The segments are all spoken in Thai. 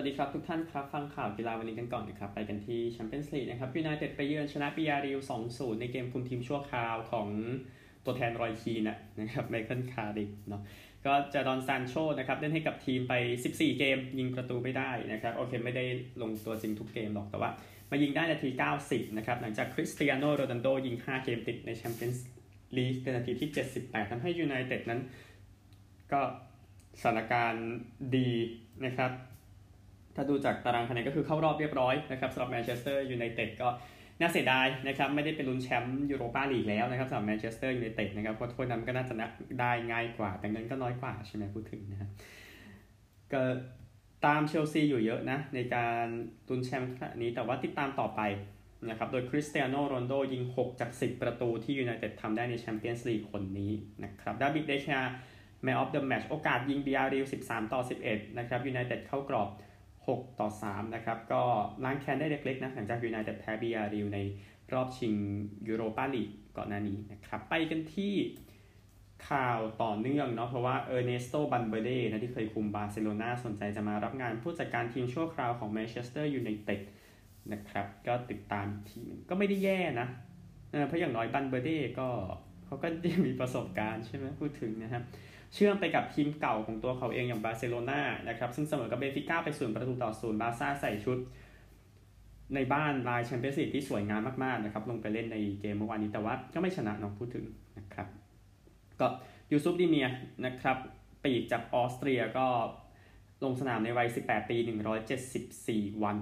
วัสดีครับทุกท่านครับ ฟังข่าวกีฬาวันนี้กันก่อนนะครับ ไปกันที่แชมเปี้ยนส์ลีกนะครับยูไนเต็ดไปเยือนชนะบียาร์เรอัล 2-0 ในเกมคุมทีมชั่วคราวของตัวแทนรอยคีนนะครับไมเคิลคาร์ริกเนาะก็เจดอนซานโชนะครับเล่นให้กับทีมไป 14 เกม ยิงประตูไม่ได้นะครับโอเคไม่ได้ลงตัวจริงทุกเกมหรอกแต่ว่า มายิงได้นาที 90 นะครับ หลังจากคริสเตียโนโรนัลโดิง 5 เกมติดในแชมเปี้ยนส์ลีกในนาทีที่ 78ทำให้ยูไนเต็ดนั้น ก็สถานการณ์ดีนะครับ ถ้าดูจากตารางคะแนนก็คือเข้ารอบเรียบร้อยนะครับสำหรับแมนเชสเตอร์ยูไนเต็ดก็น่าเสียดายนะครับไม่ได้เป็นลุ้นแชมป์ยูโรปาลีกแล้วนะครับสำหรับแมนเชสเตอร์ยูไนเต็ดนะครับเพราะถ้วยนั้นก็น่าจะได้ง่ายกว่า แต่เงินก็น้อยกว่าใช่ไหมพูดถึงนะครับก็ตามเชลซีอยู่เยอะนะ ในการลุ้นแชมป์ครั้งนี้แต่ว่าติดตามต่อไปนะครับโดยคริสเตียโนโรนัลโดิง 6 จาก 10 ประตูที่ยูไนเต็ดทำได้ในแชมเปี้ยนส์ลีกคนนี้นะครับดาบิดเดเคอา man of the match โอกาสยิงบีอาริล13 ต่อ 11 นะครับยูไนเต็ดเข้ากรอบ 6 ต่อ 3 นะครับ ก็ล้างแค้นได้เล็กๆนะหลังจากยูไนเต็ดแพ้บียาร์เรอัลในรอบชิงยูโรปาลีกก่อนหน้านี้นะครับ ไปกันที่ข่าวต่อเนื่องเนาะเพราะว่าเออร์เนสโตบัลเบร์เดนะที่เคยคุมบาร์เซโลนาสนใจจะมารับงานผู้จัดการทีมชั่วคราวของแมนเชสเตอร์ยูไนเต็ดนะครับ ก็ติดตามทีมก็ไม่ได้แย่นะเพราะอย่างน้อยบัลเบร์เดก็เขาก็มีประสบการณ์ใช่ไหมพูดถึงนะครับ เชื่อมไปกับทีมเก่าของตัวเขาเองอย่างบาร์เซโลนานะครับซึ่งเสมอกับเบนฟิก้าไปศูนย์ประตูต่อศูนย์บาร์ซ่าใส่ชุด ในบ้านลายแชมเปี้ยนส์ลีกที่สวยงามมากๆนะครับลงไปเล่นในเกมเมื่อวานนี้แต่ว่าก็ไม่ชนะเนาะพูดถึงนะครับก็ยูซุฟเดเมียร์นะครับปีกจากออสเตรียก็ลงสนามในวัย 18 ปี 174 วัน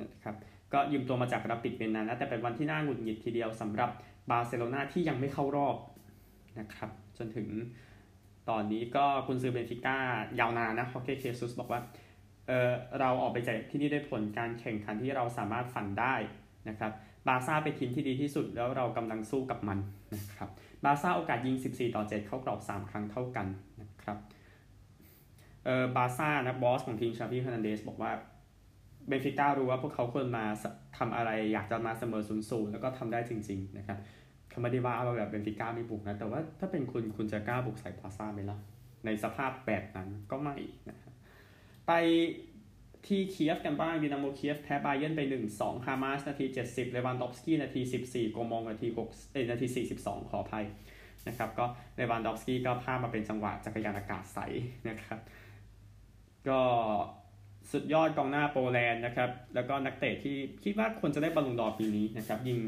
นะครับก็ยืมตัวมาจากราปิดเวียนนานะแต่เป็นวันที่น่าหงุดหงิดทีเดียวสำหรับบาร์เซโลนาที่ยังไม่เข้ารอบนะครับจนถึง ตอนนี้ก็กุนซือเบนฟิก้ายาวนานนะฮอร์เก้เฆซุสบอกว่าเออเราออกไปจากที่นี่ได้ผลการแข่งขันที่เราสามารถฝันได้นะครับบาร์ซ่าเป็นทีมที่ดีที่สุดแล้วเรากำลังสู้กับมันนะครับบาร์ซ่าโอกาสยิง 14 ต่อ 7 เข้ากรอบ 3 ครั้งเท่ากันนะครับเออบาร์ซ่านะบอสของทีมชาบีเอร์นานเดซบอกว่าเบนฟิก้ารู้ว่าพวกเขาควรมาทำอะไรอยากจะมาเสมอศูนย์ศูนย์แล้วก็ทำได้จริง ๆ นะครับ เขาไม่ได้ว่าเราแบบเบนฟิก้าไม่บุกนะ แต่ว่าถ้าเป็นคุณคุณจะกล้าบุกใส่บาร์ซ่าไหมล่ะ ในสภาพแบบนั้นก็ไม่นะครับไปที่เคียฟกันบ้างดินาโมเคียฟแพ้บาเยิร์นไป 1-2 การ์มาชนาที 70 เลวันดอฟสกี้นาที 14 โกม็องนาที6เอ้นาที 42 ขออภัยนะครับ ก็เลวันดอฟสกี้ก็พามาเป็นจังหวะจักรยานอากาศใสนะครับ ก็สุดยอดกองหน้าโปแลนด์นะครับ แล้วก็นักเตะที่คิดว่าควรจะได้บัลลงดอร์ปีนี้นะครับ ยิง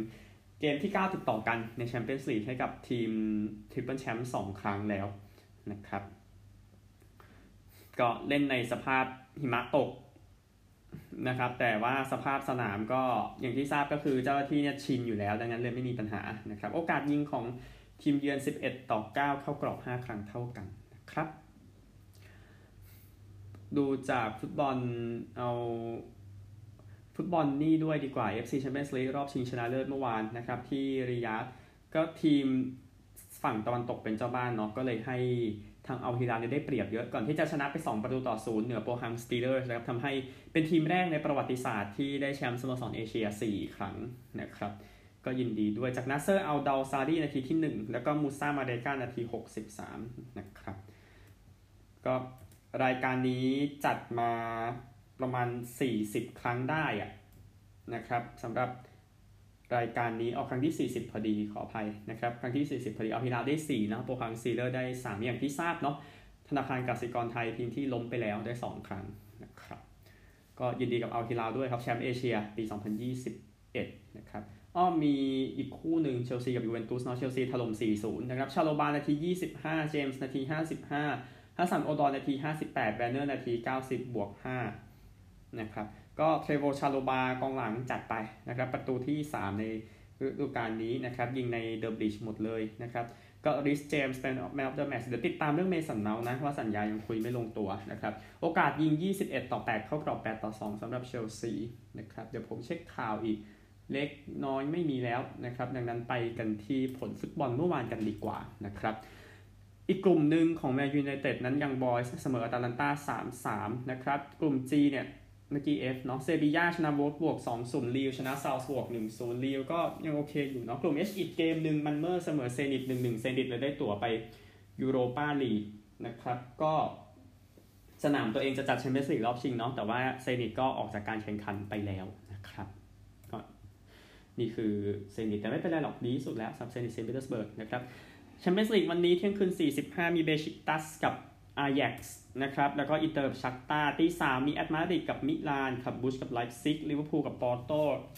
เกมที่ 9 ติดต่อกันในแชมเปี้ยนส์ลีกให้กับทีมทริปเปิลแชมป์2ครั้งแล้วนะครับ ก็เล่นในสภาพหิมะตกนะครับ แต่ว่าสภาพสนามก็อย่างที่ทราบก็คือเจ้าหน้าที่เนี่ยชินอยู่แล้ว ดังนั้นเลยไม่มีปัญหานะครับ โอกาสยิงของทีมเยือน 11 ต่อ 9 เข้ากรอบ 5 ครั้งเท่ากันนะครับ ดูจากฟุตบอลเอา ฟุตบอลนี่ด้วยดีกว่า AFC Champions League รอบชิงชนะเลิศเมื่อวานนะครับ ที่ริยาดก็ทีมฝั่งตะวันตกเป็นเจ้าบ้านเนาะก็เลยให้ทางอัลฮิลาลได้เปรียบเยอะก่อนที่จะชนะไป 2 ประตูต่อศูนย์เหนือโปฮังสตีลเลอร์นะครับทำให้เป็นทีมแรกในประวัติศาสตร์ที่ได้แชมป์สโมสรเอเชีย 4 ครั้งนะครับ ก็ยินดีด้วยจากนัสเซอร์อัลดอว์ซารีนาทีที่ 1 แล้วก็มูซามาเรกานาที 63 นะครับ ก็รายการนี้จัดมา ประมาณ 40 ครั้งได้อะนะครับสำหรับรายการนี้เอาครั้งที่ 40 พอดีขออภัยนะครับ ครั้งที่ 40 พอดีอัลฮิลาลได้4นะโปฮังสตีลเลอร์ได้ 3 อย่างที่ทราบเนาะธนาคารกสิกรไทยทีมที่ล้มไปแล้วได้ 2 ครั้งนะครับก็ยินดีกับอัลฮิลาลด้วยครับแชมป์เอเชียปี 2021 นะครับอ้อมีอีกคู่หนึ่งเชลซีกับยูเวนตุสเนาะเชลซีถล่ม 4-0 นะครับชาโลบานาที 25 เจมส์นาที 55ฮัดสันโอดอยนาที 58แวร์เนอร์นาที 90 บวก 5 นะครับก็เทรโวชาโลบากองหลังจัดไปนะครับประตูที่ 3 ในฤดูกาลนี้นะครับยิงใน The Bridge หมดเลยนะครับก็รีซเจมส์เป็น Man of the Match เดี๋ยวติดตามเรื่องเมสันเมาท์นะว่าสัญญายังคุยไม่ลงตัวนะครับโอกาสยิง 21 ต่อ 8 เข้ากรอบ 8 ต่อ 2สำหรับเชลซีนะครับเดี๋ยวผมเช็คข่าวอีกเล็กน้อยไม่มีแล้วนะครับดังนั้นไปกันที่ผลฟุตบอลเมื่อวานกันดีกว่านะครับอีกกลุ่มหนึ่งของแมนยูไนเต็ดนั้นยังบอยส์เสมออาตาลันตา3-3นะครับกลุ่ม G เนี่ย เมื่อกี้ F เนาะเซบีย่าชนะโบสบวก2 0ลีลล์ชนะซัลซ์บวร์ก1 0ลีลล์ก็ยังโอเคอยู่เนาะกลุ่ม H อีกเกมหนึ่งมันเมอร์เสมอเซนิต1 1เซนิตเลยได้ตั๋วไปยูโรปาลีกนะครับ ก็สนามตัวเองจะจัดแชมเปี้ยนส์ลีกรอบชิงเนาะแต่ว่าเซนิตก็ออกจากการแข่งขันไปแล้วนะครับก็นี่คือเซนิตแต่ไม่เป็นไรหรอกดีสุดแล้วสำหรับเซนิตเซนต์ปีเตอร์สเบิร์กนะครับแชมเปี้ยนส์ลีกวันนี้เที่ยงคืน45มีเบชิกตัสกับอาแยกซ์ นะครับ แล้วก็อินเตอร์ชัคตาร์ตี 3มีแอตมาดริดกับมิลานกับบรูจจ์กับไลป์ซิกลิเวอร์พูลกับปอร์โต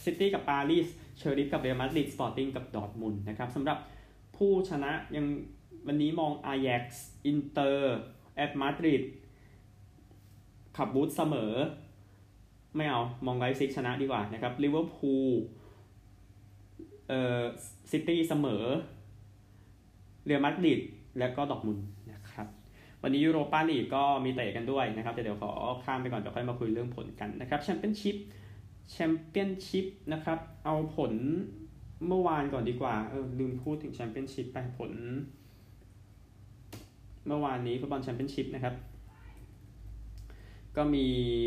ซิตี้กับปารีสเชอริฟกับเรอัลมาดริดสปอร์ติ้งกับดอร์ทมุนนะครับสำหรับผู้ชนะยังวันนี้มองอาแยกซ์อินเตอร์แอตมาดริดคลับบรูจจ์เสมอ ไม่เอา มองไลป์ซิกชนะดีกว่านะครับลิเวอร์พูลเอ่อซิตี้เสมอ เรอัลมาดริดแล้วก็ดอร์ทมุนนะครับ วันนี้ยูโรปาลีกก็มีเตะกันด้วยนะครับแต่เดี๋ยวขอข้ามไปก่อนเดี๋ยวค่อยมาคุยเรื่องผลกันนะครับแชมเปี้ยนชิพแชมเปี้ยนชิพนะครับเอาผลเมื่อวานก่อนดีกว่าเออลืมพูดถึงแชมเปี้ยนชิพไปผล เมื่อวานนี้ฟุตบอลแชมเปี้ยนชิพนะครับ ก็มี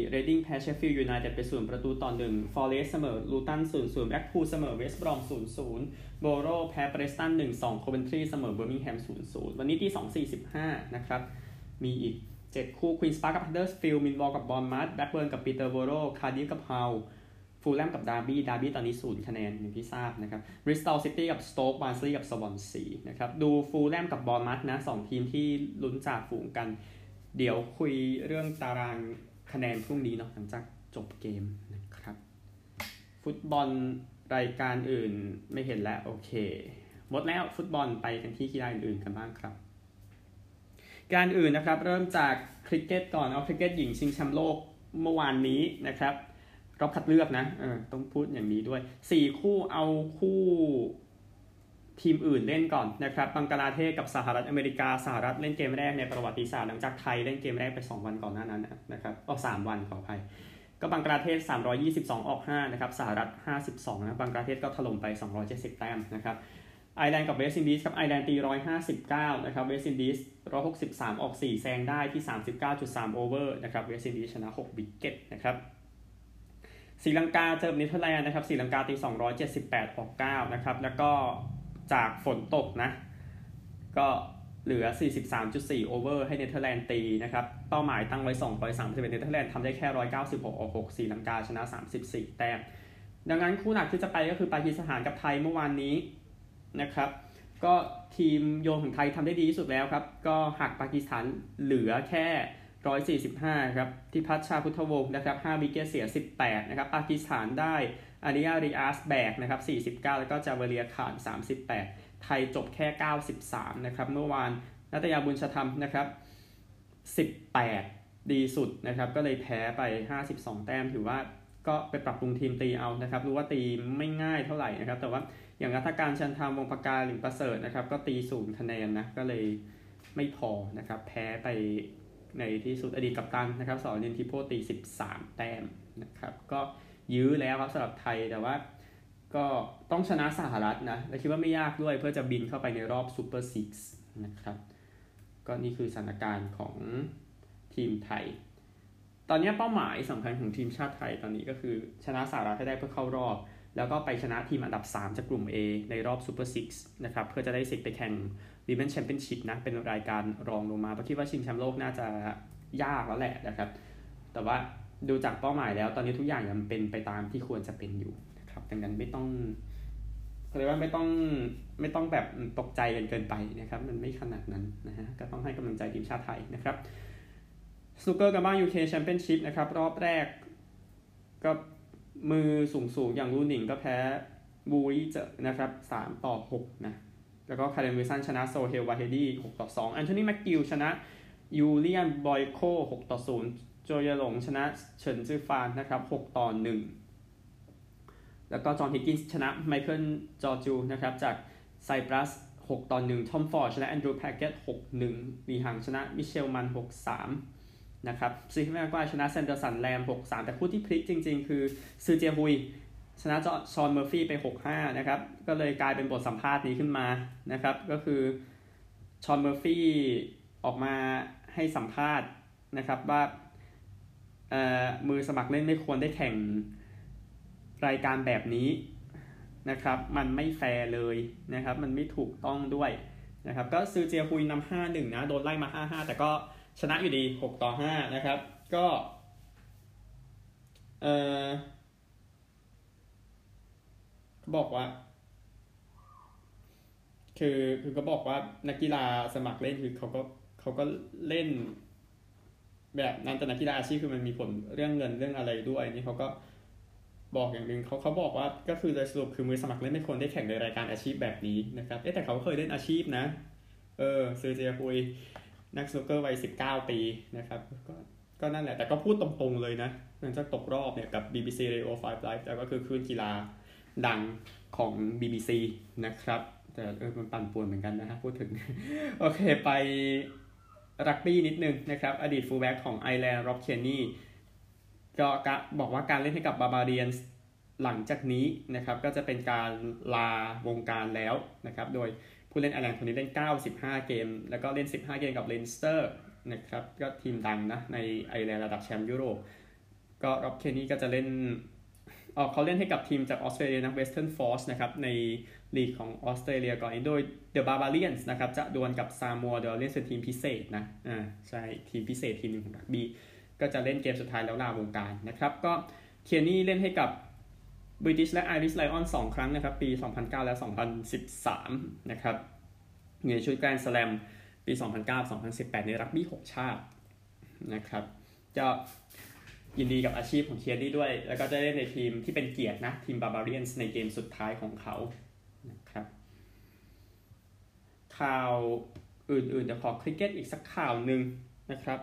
เรดดิ้งแพ้เชฟฟิลด์ยูไนเต็ดไปศูนย์ประตูต่อหนึ่งฟอเรสต์เสมอลูตันศูนย์ศูนย์แบล็คพูลเสมอเวสต์บรอมศูนย์ศูนย์โบโรแพ้เพรสตันหนึ่งสองโคเวนทรีเสมอเบอร์มิงแฮมศูนย์ศูนย์วันนี้ตีสองสี่สิบห้านะครับ มีอีก 7 คู่ควีนสปาร์กับฮันเดอร์สฟิลด์มิลวอลล์กับบอร์นมัธแบล็คเบิร์นกับปีเตอร์โบโรคาร์ดิฟกับฮัลล์ฟูแล่มกับดาร์บี้ดาร์บี้ตอนนี้ศูนย์คะแนนอย่างที่ทราบนะครับบริสตอลซิตี้กับสโต๊กบาร์นสลีย์กับสวอนซีนะครับดูฟูแล่มกับบอร์นมัธนะสองทีมที่ลุ้นจ่าฝูงกัน เดี๋ยวคุยเรื่องตารางคะแนนพรุ่งนี้เนาะหลังจากจบเกมนะครับ ฟุตบอลรายการอื่นไม่เห็นแล้วโอเคหมดแล้วฟุตบอลไปกันที่กีฬาอื่นๆกันบ้างครับ กีฬาอื่นนะครับ เริ่มจากคริกเก็ตก่อนเอาคริกเก็ตหญิงชิงแชมป์โลกเมื่อวานนี้นะครับรอบคัดเลือกนะเออต้องพูดอย่างนี้ด้วย 4 คู่เอาคู่ทีมอื่นเล่นก่อนนะครับบังกลาเทศกับสหรัฐอเมริกาสหรัฐเล่นเกมแรกในประวัติศาสตร์หลังจากไทยเล่นเกมแรกไป 2 วันก่อนหน้านั้นนะครับก็3วันขออภัยก็บังกลาเทศ 322 ออก 5 นะครับ สหรัฐ 52 นะ บังกลาเทศก็ถล่มไป 270 แต้มนะครับ ไอร์แลนด์กับเวสต์อินดีสครับไอร์แลนด์ตี 159 นะครับเวสต์อินดีส163 ออก 4 แซงได้ที่ 39.3 over นะครับเวสต์อินดีสชนะ 6 wicket นะครับศรีลังกาเจอเนเธอร์แลนด์นะครับศรีลังกาตี 278 ออก 9 นะครับ แล้วก็จากฝนตกนะ ก็เหลือ 43.4 over ให้เนเธอร์แลนด์ตีนะครับ เป้าหมายตั้งไว้ 231เนเธอร์แลนด์ทำได้แค่ 196 ออก 6 ศรีลังกาชนะ 34 แต้มดังนั้นคู่หลักที่จะไปก็คือปากีสถานกับไทยเมื่อวานนี้ นะครับ ก็ทีมโยนของไทยทำได้ดีที่สุดแล้วครับ ก็หักปากีสถานเหลือแค่ 145 ครับที่พัชชาพุทธวงศ์นะครับ5วิกเกตเสีย 18 นะครับปากีสถานได้อาริยาริอาสแบกนะครับ 49 แล้วก็จาวเลียขาด 38 ไทยจบแค่ 93 นะครับ เมื่อวานนัตยาบุญชธรรมนะครับ 18 ดีสุดนะครับ ก็เลยแพ้ไป 52 แต้มถือว่าก็ไปปรับปรุงทีมตีเอานะครับ รู้ว่าตีไม่ง่ายเท่าไหร่นะครับ แต่ว่า อย่างรัฐการชันทามวงปากาหลิงประเสริฐนะครับ ก็ตีศูนย์คะแนนนะก็เลยไม่พอนะครับ แพ้ไปในที่สุดอดีตกัปตันนะครับสอนเรนทิโพตี 13 แต้มนะครับ ก็ยื้อแล้วครับสำหรับไทยแต่ว่าก็ต้องชนะสหรัฐนะและคิดว่าไม่ยากด้วยเพื่อจะบินเข้าไปในรอบซูเปอร์ซิกส์นะครับ ก็นี่คือสถานการณ์ของทีมไทย ตอนนี้เป้าหมายสำคัญของทีมชาติไทยตอนนี้ก็คือชนะสหรัฐให้ได้เพื่อเข้ารอบ แล้วก็ไปชนะทีมอันดับ 3 จากกลุ่ม A ในรอบ Super Six นะครับ เพื่อจะได้สิทธิ์ไปแข่ง Women's Championship นะ เป็นรายการรองลงมาเพราะคิดว่าชิงแชมป์โลกน่าจะยากแล้วแหละนะครับ แต่ว่าดูจากเป้าหมายแล้วตอนนี้ทุกอย่างยังเป็นไปตามที่ควรจะเป็นอยู่นะครับ ดังนั้นไม่ต้องเรียกว่าไม่ต้องไม่ต้องแบบตกใจกันเกินไปนะครับ มันไม่ขนาดนั้นนะฮะ ก็ต้องให้กำลังใจทีมชาติไทยนะครับสนุกเกอร์กับบ้าน UK แชมเปี้ยนชิพนะครับ รอบแรกก็ มือสูงสูงอย่างลู่หนิงก็แพ้บูรีเจอนะครับ3ต่อ6นะแล้วก็คาร์เดนวิสันชนะโซเฮลวาเฮดี้6ต่อ2แอนโทนีแม็กกิลชนะยูเลียนบอยโค6ต่อ0โจวเยว่หลงชนะเฉินจื้อฟานนะครับ6ต่อ1แล้วก็จอห์นฮิกกินส์ชนะไมเคิลจอร์จิอูนะครับจากไซปรัส6ต่อ1ทอมฟอร์ดชนะแอนดรูว์แพ็กเก็ต6 1ลีหังชนะมิเชลมัน 6 3 นะครับซีแมกว่าชนะแซนเดอร์สันแลม6 3 แต่คู่ที่พลิกจริง ๆ คือซือเจียฮุย ชนะจอชอนเมอร์ฟี่ไป 6-5 นะครับ ก็เลยกลายเป็นบทสัมภาษณ์นี้ขึ้นมานะครับ ก็คือชอนเมอร์ฟี่ออกมาให้สัมภาษณ์นะครับว่ามือสมัครเล่นไม่ควรได้แข่งรายการแบบนี้นะครับ มันไม่แฟร์เลยนะครับ มันไม่ถูกต้องด้วยนะครับ ก็ซือเจียคุยนำห้าหนึ่งนะ โดนไล่มาห้าห้าแต่ก็ ชนะอยู่ดี 6 ต่อ 5 นะครับ ก็เออเขาบอกว่า คือคือเขาบอกว่านักกีฬาสมัครเล่นคือเขาก็เขาก็เล่น แบบนั้นแต่นักกีฬาอาชีพคือมันมีผลเรื่องเงินเรื่องอะไรด้วยนี่เขาก็บอกอย่างหนึ่งเขาเขาบอกว่าก็คือโดยสรุปคือมือสมัครเล่นไม่ควรได้แข่งในรายการอาชีพแบบนี้นะครับเอ๊แต่เขาเคยเล่นอาชีพนะ เออซือเจียฮุย นักสนุกเกอร์วัย 19 ปีนะครับก็ก็นั่นแหละแต่ก็พูดตรงๆเลยนะหลังจากตกรอบเนี่ยกับ BBC Radio 5 Live แล้วก็คือคลื่นกีฬาดังของ BBC นะครับ แต่เออมันปั่นป่วนเหมือนกันนะฮะพูดถึง โอเคไปรักบี้นิดนึงนะครับ อดีต fullback ของไอร์แลนด์ร็อบเคียร์นีย์ก็บอกว่าการเล่นให้กับบาร์บาเรียนส์หลังจากนี้นะครับก็จะเป็นการลาวงการแล้วนะครับ โดย ผู้เล่นไอร์แลนด์คนนี้เล่น 95 เกม แล้วก็เล่น 15 เกมกับเลนสเตอร์นะครับ ก็ทีมดังนะในไอร์แลนด์ระดับแชมป์ยุโรป ก็ร็อบเคียร์นี่ก็จะเล่นออกเขาเล่นให้กับทีมจากออสเตรเลียนะเวสเทิร์นฟอร์สนะครับในลีกของออสเตรเลียก่อนโดยเดอะบาบาเรียนส์นะครับจะดวลกับซามัวเดลเล่นเป็นทีมพิเศษนะอ่าใช่ทีมพิเศษทีมหนึ่งของรักบี้ก็จะเล่นเกมสุดท้ายแล้วลาวงการนะครับ ก็เคียร์นี่เล่นให้กับ บริติชและไอริชไลออนสองครั้งนะครับ ปี 2009 และ 2013 นะครับอยู่ในชุดแกรนด์สแลมปี 2009-2018 ในรักบี้ 6 ชาตินะครับจะยินดีกับอาชีพของเคียร์นี่ด้วย แล้วก็จะเล่นในทีมที่เป็นเกียรตินะ ทีมบาบาเรียนในเกมสุดท้ายของเขานะครับข่าวอื่นๆเดี๋ยวขอคริกเก็ตอีกสักข่าวหนึ่งนะครับ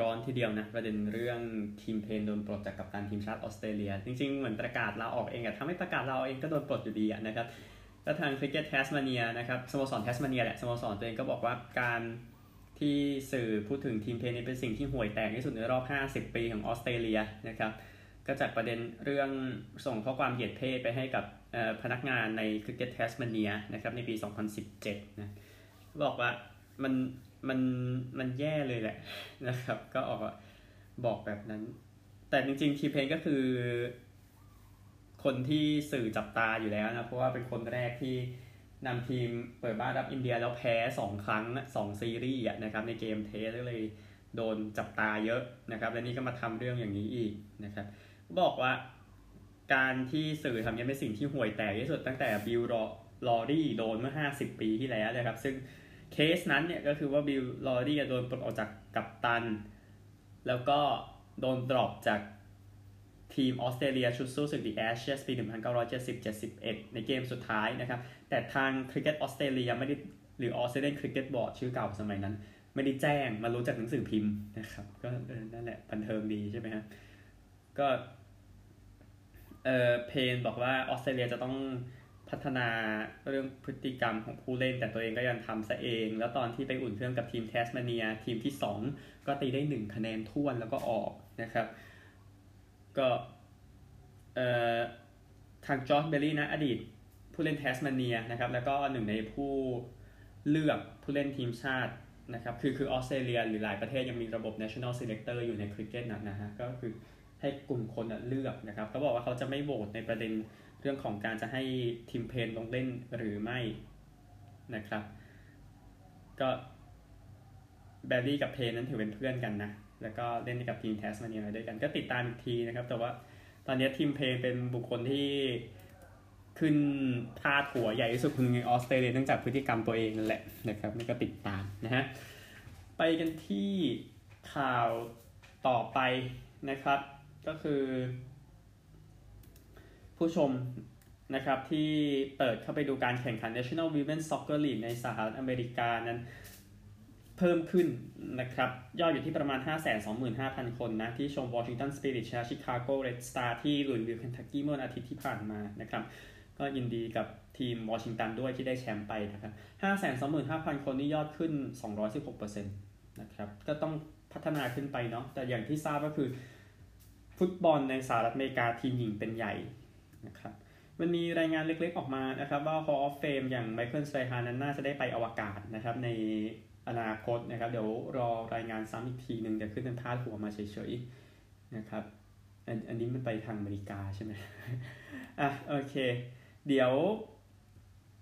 ร้อนทีเดียวนะ ประเด็นเรื่องทิมเพนโดนปลดจากกัปตันทีมชาติออสเตรเลีย จริง ๆ เหมือนประกาศลาออกเองอะถ้าไม่ประกาศลาออกเองก็โดนปลดอยู่ดีอะนะครับก็ทางคริกเก็ตแทสมาเนียนะครับสโมสรแทสมาเนียแหละสโมสรตัวเองก็บอกว่าการที่สื่อพูดถึงทิมเพนนี้เป็นสิ่งที่ห่วยแตกที่สุดในรอบ 50 ปีของออสเตรเลียนะครับก็จากประเด็นเรื่องส่งข้อความเหยียดเพศไปให้กับพนักงานในคริกเก็ตแทสมาเนียนะครับในปี 2017นะบอกว่ามัน มันมันแย่เลยแหละนะครับ ก็ออกบอกแบบนั้น แต่จริงๆทิมเพนก็คือ คนที่สื่อจับตาอยู่แล้วนะ เพราะว่าเป็นคนแรกที่นำทีมเปิดบ้านรับอินเดียแล้วแพ้2ครั้ง2ซีรีส์นะครับ ในเกม test ก็เลยโดนจับตาเยอะนะครับ และนี่ก็มาทำเรื่องอย่างนี้อีกนะครับ บอกว่าการที่สื่อทำนี้เป็นสิ่งที่ห่วยแตกที่สุดตั้งแต่บิลลอรี่โดนเมื่อ 50 ปีที่แล้วนะครับ ซึ่ง เคสนั้นเนี่ยก็คือว่าบิลลอรี่โดนปลดออกจากกัปตัน แล้วก็โดน drop จากทีมออสเตรเลียชุดสู้ศึกดิแอชเชสปี 1970-71 ในเกมสุดท้ายนะครับ แต่ทางคริกเก็ตออสเตรเลียไม่ได้หรือออสเตรเลียนคริกเก็ตบอร์ดชื่อเก่าสมัยนั้น ไม่ได้แจ้งมารู้จากหนังสือพิมพ์นะครับ ก็นั่นแหละบันเทิงดีใช่ไหมครับก็เออเพนบอกว่าออสเตรเลียจะต้อง พัฒนาเรื่องพฤติกรรมของผู้เล่น แต่ตัวเองก็ยังทำซะเอง แล้วตอนที่ไปอุ่นเครื่องกับทีมแทสมาเนีย ทีมที่ 2 ก็ตีได้ 1 คะแนนท้วนแล้วก็ออกนะครับ ก็เอ่อทางจอร์จเบลลี่นะอดีตผู้เล่นแทสมาเนียนะครับแล้วก็หนึ่งในผู้เลือกผู้เล่นทีมชาตินะครับคือคือออสเตรเลียหรือหลายประเทศยังมีระบบ national selector อยู่ในคริกเก็ตนะนะฮะก็คือให้กลุ่มคนเลือกนะครับเขาบอกว่าเขาจะไม่โหวตในประเด็น เรื่องของการจะให้ทิมเพนลงเล่นหรือไม่นะครับ ก็เบลลี่กับเพนนั้นถือเป็นเพื่อนกันนะ แล้วก็เล่นกับทีมแทสมาเนียด้วยกัน ก็ติดตามอีกทีนะครับ แต่ว่าตอนนี้ทิมเพนเป็นบุคคลที่ขึ้นพาดหัวใหญ่ที่สุดคนในออสเตรเลียเนื่องจากพฤติกรรมตัวเองนั่นแหละนะครับนี่ก็ติดตามนะฮะไปกันที่ข่าวต่อไปนะครับ ก็คือ ผู้ชมนะครับที่เปิดเข้าไปดูการแข่งขัน National Women's Soccer League ในสหรัฐอเมริกานั้นเพิ่มขึ้นนะครับยอดอยู่ที่ประมาณ 525,000 คนนะที่ชม Washington Spirit ชนะ Chicago Red Star ที่ลุยวิลเคนทักกี้เมื่ออาทิตย์ที่ผ่านมานะครับก็ยินดีกับทีมวอชิงตันด้วยที่ได้แชมป์ไปนะครับ 525,000 คนนี่ยอดขึ้น 216%นะครับก็ต้องพัฒนาขึ้นไปเนาะแต่อย่างที่ทราบก็คือ ฟุตบอลในสหรัฐอเมริกาทีมหญิงเป็นใหญ่ นะครับมันมีรายงานเล็กๆออกมานะครับว่า Hall of Fame อย่างไมเคิลไตฮานั้นน่าจะได้ไปอวกาศนะครับในอนาคตนะครับ เดี๋ยวรอรายงานซ้ำอีกทีหนึ่งเดี๋ยวขึ้นเป็นพาดหัวมาเฉยๆนะครับอันอันนี้มันไปทางอเมริกาใช่ไหมอะโอเค เดี๋ยว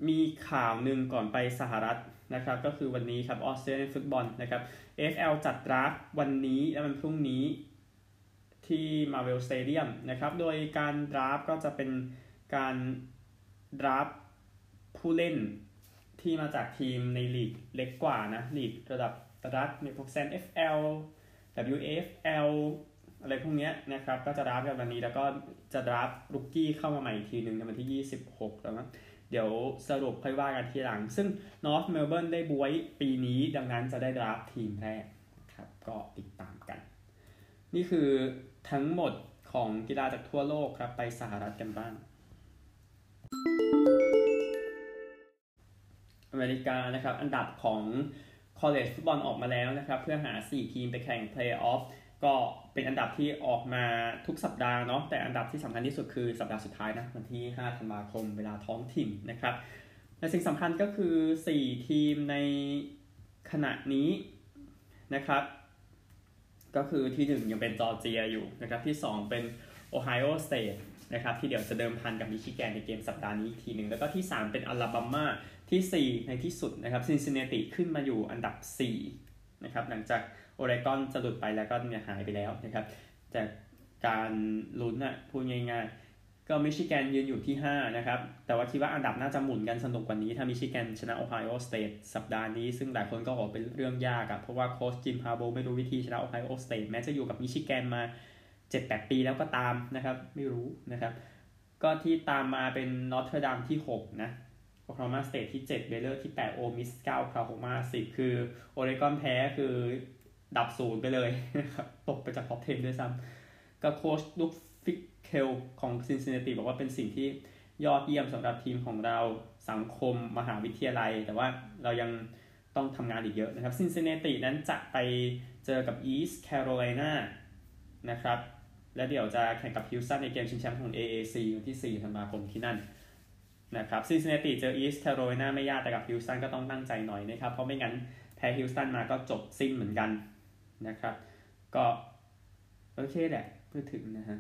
มีข่าวหนึ่งก่อนไปสหรัฐนะครับ ก็คือวันนี้ครับ Australian football นะครับ AFL จัด draft วันนี้และวันพรุ่งนี้ ที่ Marvel Stadium นะครับ โดยการ draft ก็จะเป็นการ draft ผู้เล่นที่มาจากทีมในลีกเล็กกว่านะลีกระดับรัฐมีพวก VFL WAFL อะไรพวกนี้นะครับ ก็จะ draft กันวันนี้แล้วก็จะ draft rookie เข้ามาใหม่อีกทีหนึ่งในวันที่ 26 แล้วนะเดี๋ยวสรุปค่อยว่ากันทีหลัง ซึ่ง North Melbourne ได้บ๊วยปีนี้ดังนั้นจะได้ draft ทีมแรกครับ ก็ติดตามกัน นี่คือ ทั้งหมดของกีฬาจากทั่วโลกครับไปสหรัฐกันบ้าง อเมริกานะครับ อันดับของ college ฟุตบอลออกมาแล้วนะครับ เพื่อหา 4 ทีมไปแข่ง playoff ก็เป็นอันดับที่ออกมาทุกสัปดาห์เนาะแต่อันดับที่สำคัญที่สุดคือสัปดาห์สุดท้ายนะวันที่ 5 ธันวาคมเวลาท้องถิ่นนะครับและสิ่งสำคัญก็คือ 4 ทีมในขณะนี้นะครับ ก็คือที่ 1 ยังเป็นจอร์เจียอยู่นะครับที่ 2 เป็นโอไฮโอสเตทนะครับที่เดี๋ยวจะเดิมพันกับมิชิแกนในเกมสัปดาห์นี้ทีหนึ่งแล้วก็ที่ 3 เป็นอลาบามาที่ 4 ในที่สุดนะครับซินซินแนติขึ้นมาอยู่อันดับ4นะครับหลังจากโอเรกอนจะหลุดไปแล้วก็เนี่ยหายไปแล้วนะครับจากการลุ้นนะพูดง่ายๆ ก็มิชิแกนยืนอยู่ที่ 5 นะครับ แต่ว่าคิดว่าอันดับน่าจะหมุนกันสนุกกว่านี้ ถ้ามิชิแกนชนะโอไฮโอสเตทสัปดาห์นี้ ซึ่งหลายคนก็บอกเป็นเรื่องยากอะเพราะว่าโค้ชจิมฮาร์โบไม่รู้วิธีชนะโอไฮโอสเตทแม้จะอยู่กับมิชิแกนมา 7-8 ปีแล้วก็ตามนะครับ ไม่รู้นะครับ ก็ที่ตามมาเป็นนอตเทอร์ดัมที่ 6 นะโอคลาโฮมาสเตทที่ 7 เบย์เลอร์ที่ 8 โอลมิส9โอคลาโฮมา10 คือโอเรกอนแพ้คือดับศูนย์ไปเลยนะครับตกไปจาก top 10ด้วยซ้ำก็โค้ชลุกฟิก เคลของซินซินเนติบอกว่าเป็นสิ่งที่ยอดเยี่ยมสำหรับทีมของเราสังคมมหาวิทยาลัย แต่ว่าเรายังต้องทำงานอีกเยอะนะครับซินซินเนตินั้นจะไปเจอกับอีสต์แคโรไลนานะครับและเดี๋ยวจะแข่งกับฮิวสตันในเกมชิงแชมป์ของ AAC วันที่ 4 ธันวาคมที่นั่นนะครับซินซินเนติเจออีสต์แคโรไลนาไม่ยากแต่กับฮิวสตันก็ต้องตั้งใจหน่อยนะครับ เพราะไม่งั้นแพ้ฮิวสตันมาก็จบสิ้นเหมือนกันนะครับ ก็โอเคแหละพูดถึงนะฮะ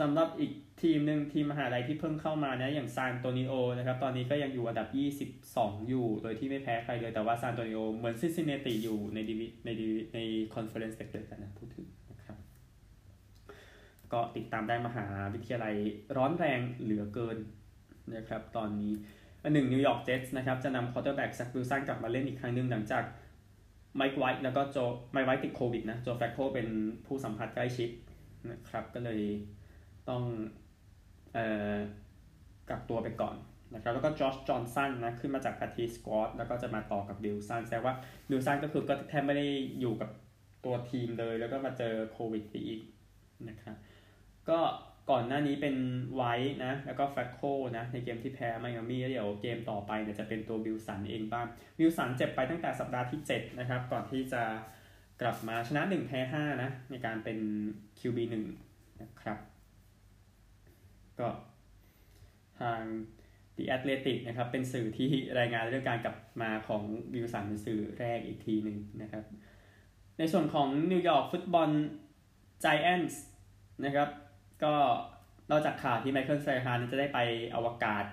สำหรับอีกทีมหนึ่งทีมมหาลัยที่เพิ่งเข้ามานะอย่างซานโตนิโอนะครับ ตอนนี้ก็ยังอยู่อันดับ 22 อยู่ โดยที่ไม่แพ้ใครเลย แต่ว่าซานโตนิโอเหมือนซิซินเนติอยู่ในดิวิในดิวิ ในconference เดียวกันนะพูดถึงนะครับ ก็ติดตามได้มหาวิทยาลัยร้อนแรงเหลือเกินนะครับ ตอนนี้อันหนึ่ง New York Jets นะครับ จะนำ quarterback Zach Wilson กลับมาเล่นอีกครั้งหนึ่งหลังจาก Mike White แล้วก็โจ Mike White ติดโควิดนะ Joe Flacco เป็นผู้สัมผัสใกล้ชิดนะครับ ก็เลย ต้องเอ่อกักตัวไปก่อนนะครับแล้วก็ Josh Johnson นะขึ้นมาจาก practice squad แล้วก็จะมาต่อกับดิวสันแสดงว่าดิวสันก็คือก็แทบไม่ได้อยู่กับตัวทีมเลย แล้วก็มาเจอโควิดไปอีกนะครับก็ก่อนหน้านี้เป็นไวท์นะ แล้วก็แฟกโคนะในเกมที่แพ้ไมอามี่แล้วเดี๋ยวเกมต่อไปเนี่ยจะเป็นตัววิลสันเองบ้างวิลสันเจ็บไปตั้งแต่สัปดาห์ที่ 7 นะครับ ก่อนที่จะกลับมาชนะ 1 แพ้ 5 นะ ในการเป็น QB1 นะครับ ก็ทาง The Athletic นะครับ เป็นสื่อที่รายงานเรื่องการกลับมาของวิลสันเป็นสื่อแรกอีกทีหนึ่งนะครับ ในส่วนของนิวยอร์กฟุตบอล Giants นะครับ ก็นอกจากข่าวที่ไมเคิลไซฮานจะได้ไปอวกาศ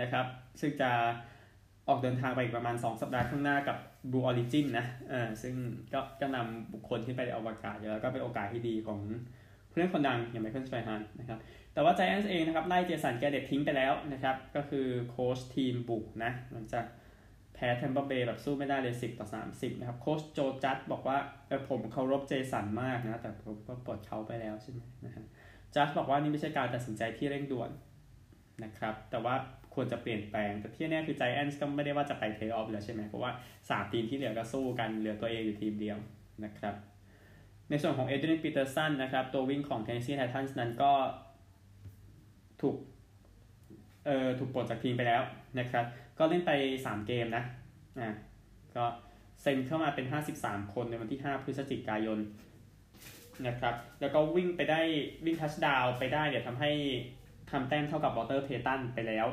นะครับ ซึ่งจะออกเดินทางไปอีกประมาณ 2 สัปดาห์ข้างหน้ากับ Blue Origin นะเออซึ่งก็ก็นำบุคคลที่ไปอวกาศแล้วก็เป็นโอกาสที่ดีของผู้เล่นคนดังอย่างไมเคิลไซฮานนะครับ แต่ว่า Giants เองนะครับไล่ Jason Garrett ทิ้งไปแล้วนะครับ ก็คือโค้ชทีมบุกนะหลังจากแพ้ Tampa Bay แบบสู้ไม่ได้เลย 10 ต่อ 30 นะครับ โค้ชโจจัดบอกว่าเออผมเคารพ Jason มากนะ แต่ผมก็ปลดเขาไปแล้วใช่ไหมนะครับจัสบอกว่านี่ไม่ใช่การตัดสินใจที่เร่งด่วนนะครับ แต่ว่าควรจะเปลี่ยนแปลง แต่ที่แน่คือ Giants ก็ไม่ได้ว่าจะไปเพลย์ออฟแล้วใช่ไหมเพราะว่า 3 ทีมที่เหลือก็สู้กันเหลือตัวเองอยู่ทีมเดียวนะครับ ในส่วนของ Adrian Peterson นะครับตัววิ่งของ Tennessee Titans นั้นก็ ถูกเอ่อถูกปลดจากทีมไปแล้วนะครับ ก็เล่นไป 3 เกมนะอ่าก็เซ็นเข้ามาเป็น 53 คนในวันที่ 5 พฤศจิกายนนะครับ แล้วก็วิ่งไปได้วิ่ง touchdown ไปได้เดี๋ยทำให้ทำแต้มเท่ากับ Walter Payton ไปแล้ว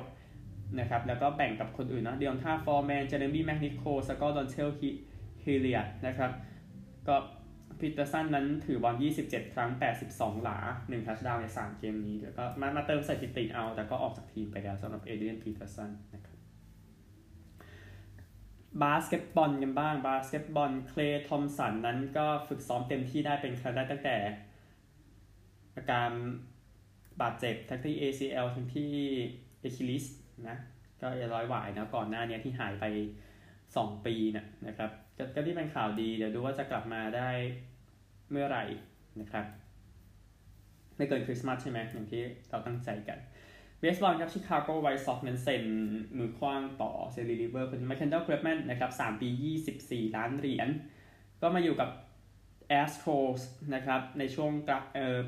นะครับแล้วก็แบ่งกับคนอื่นนะ D'Onta Foreman Jeremy McNichols กับ Dontrell Hilliard นะครับ ก็ Peterson นั้นถือบอล 27 ครั้ง 82 หลา 1 touchdown ใน 3 เกมนี้ แล้วก็มามาเติมสถิติเอา แต่ก็ออกจากทีมไปแล้วสำหรับ Adrian Peterson นะครับบาสเกตบอลกันบ้าง บาสเกตบอล Klay Thompson นั้นก็ฝึกซ้อมเต็มที่ได้เป็นครั้งแรกตั้งแต่ อาการบาดเจ็บทั้งที่ ACL ทั้งที่ Achillesนะ ก็เอ็นร้อยหวายนะก่อนหน้านี้ที่หายไป 2 ปีนะนะครับกก็ที่เป็นข่าวดี เดี๋ยวดูว่าจะกลับมาได้ เมื่อไหร่นะครับ ไม่เกินคริสต์มาสใช่ไหมอย่างที่เราตั้งใจกันเบสบอลครับ Chicago White Sox นั้นเซ็นมือขว้างต่อ reliever คนใหม่ Kendall Graveman นะครับ3ปี24ล้านเหรียญ ก็มาอยู่กับ Astros นะครับในช่วง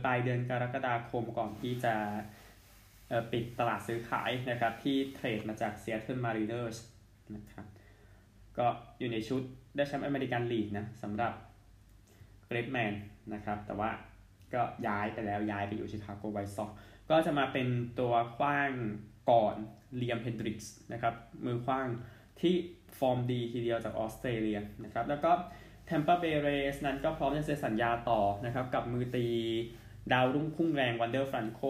ปลายเดือนกรกฎาคมก่อนที่จะปิดตลาดซื้อขายนะครับที่เทรดมาจาก Seattle Mariners นะครับก็อยู่ในชุดได้แชมป์อเมริกันลีกนะสำหรับ Graveman นะครับ แต่ว่าก็ย้ายไปแล้วย้ายไปอยู่ Chicago White Sox ก็จะมาเป็นตัวขว้างก่อน Liam Hendriks นะครับ มือขว้างที่ฟอร์มดีทีเดียวจากออสเตรเลียนะครับ แล้วก็ Tampa Bay Rays นั้นก็พร้อมจะเซ็นสัญญาต่อนะครับ กับมือตีดาวรุ่งพุ่งแรง Wander Franco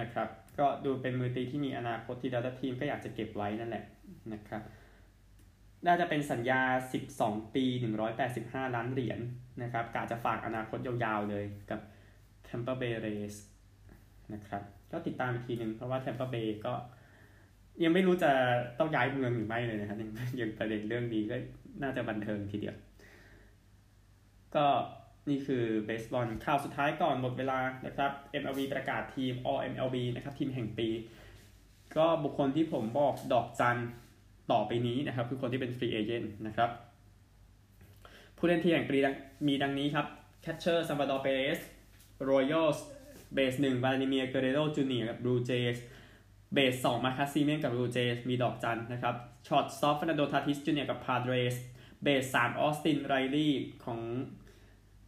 นะครับ ก็ดูเป็นมือตีที่มีอนาคตที่ทางทีมก็อยากจะเก็บไว้นั่นแหละนะครับ น่าจะเป็นสัญญา 12 ปี 185 ล้านเหรียญนนะครับกะจะฝากอนาคตยาวๆเลยกับ Tampa Bay Rays นะครับ ก็ติดตามอีกทีหนึ่งเพราะว่า Tampa Bay ก็ ยังไม่รู้จะต้องย้ายเมืองหรือไม่เลยนะครับยังยังประเด็นเรื่องนี้ก็น่าจะบันเทิงทีเดียว ก็นี่คือเบสบอลข่าวสุดท้ายก่อนหมดเวลานะครับ MLB ประกาศทีม All MLB นะครับทีมแห่งปี ก็บุคคลที่ผมบอกดอกจัน ต่อไปนี้นะครับ คือคนที่เป็น free agent นะครับ ผู้เล่นทีมแห่งปีมีดังนี้ครับ catcher Salvador Perez Royals เบสหนึ่ง Vladimir Guerrero Jr. กับ Blue Jays เบสสอง Marcus Semien กับ Blue Jays มีดอกจันนะครับ shortstop Fernando Tatis Jr. กับ Padresเบสสาม Austin Riley ของ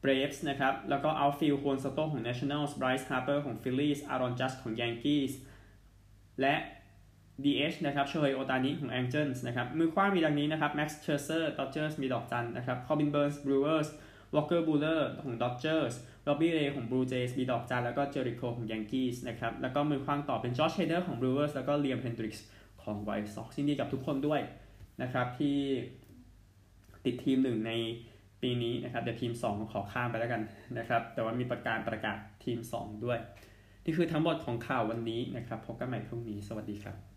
Braves นะครับ แล้วก็ outfield Juan Soto ของ Nationals Bryce Harper ของ Phillies Aaron Judge ของ Yankees และ DH นะครับ Shohei Ohtani ของ Angels นะครับมือขว้างมีดังนี้นะครับ Max Scherzer Dodgers มีดอกจันนะครับ Corbin Burnes Brewers Walker Buehler ของ Dodgers Robbie Ray ของ Blue Jays มีดอกจันแล้วก็ Gerrit Cole ของ Yankees นะครับแล้วก็มือขว้างต่อเป็น Josh Hader ของ Brewers แล้วก็ Liam Hendriksของไวท์ซ็อกซ์ยินดีกับทุกคนด้วยนะครับที่ติดทีมหนึ่งในปีนี้นะครับเดี๋ยวทีม 2 ขอข้ามไปแล้วกันนะครับแต่ว่ามีประกาศประกาศทีม 2 ด้วย นี่คือทั้งหมดของข่าววันนี้นะครับพบกันใหม่พรุ่งนี้สวัสดีครับ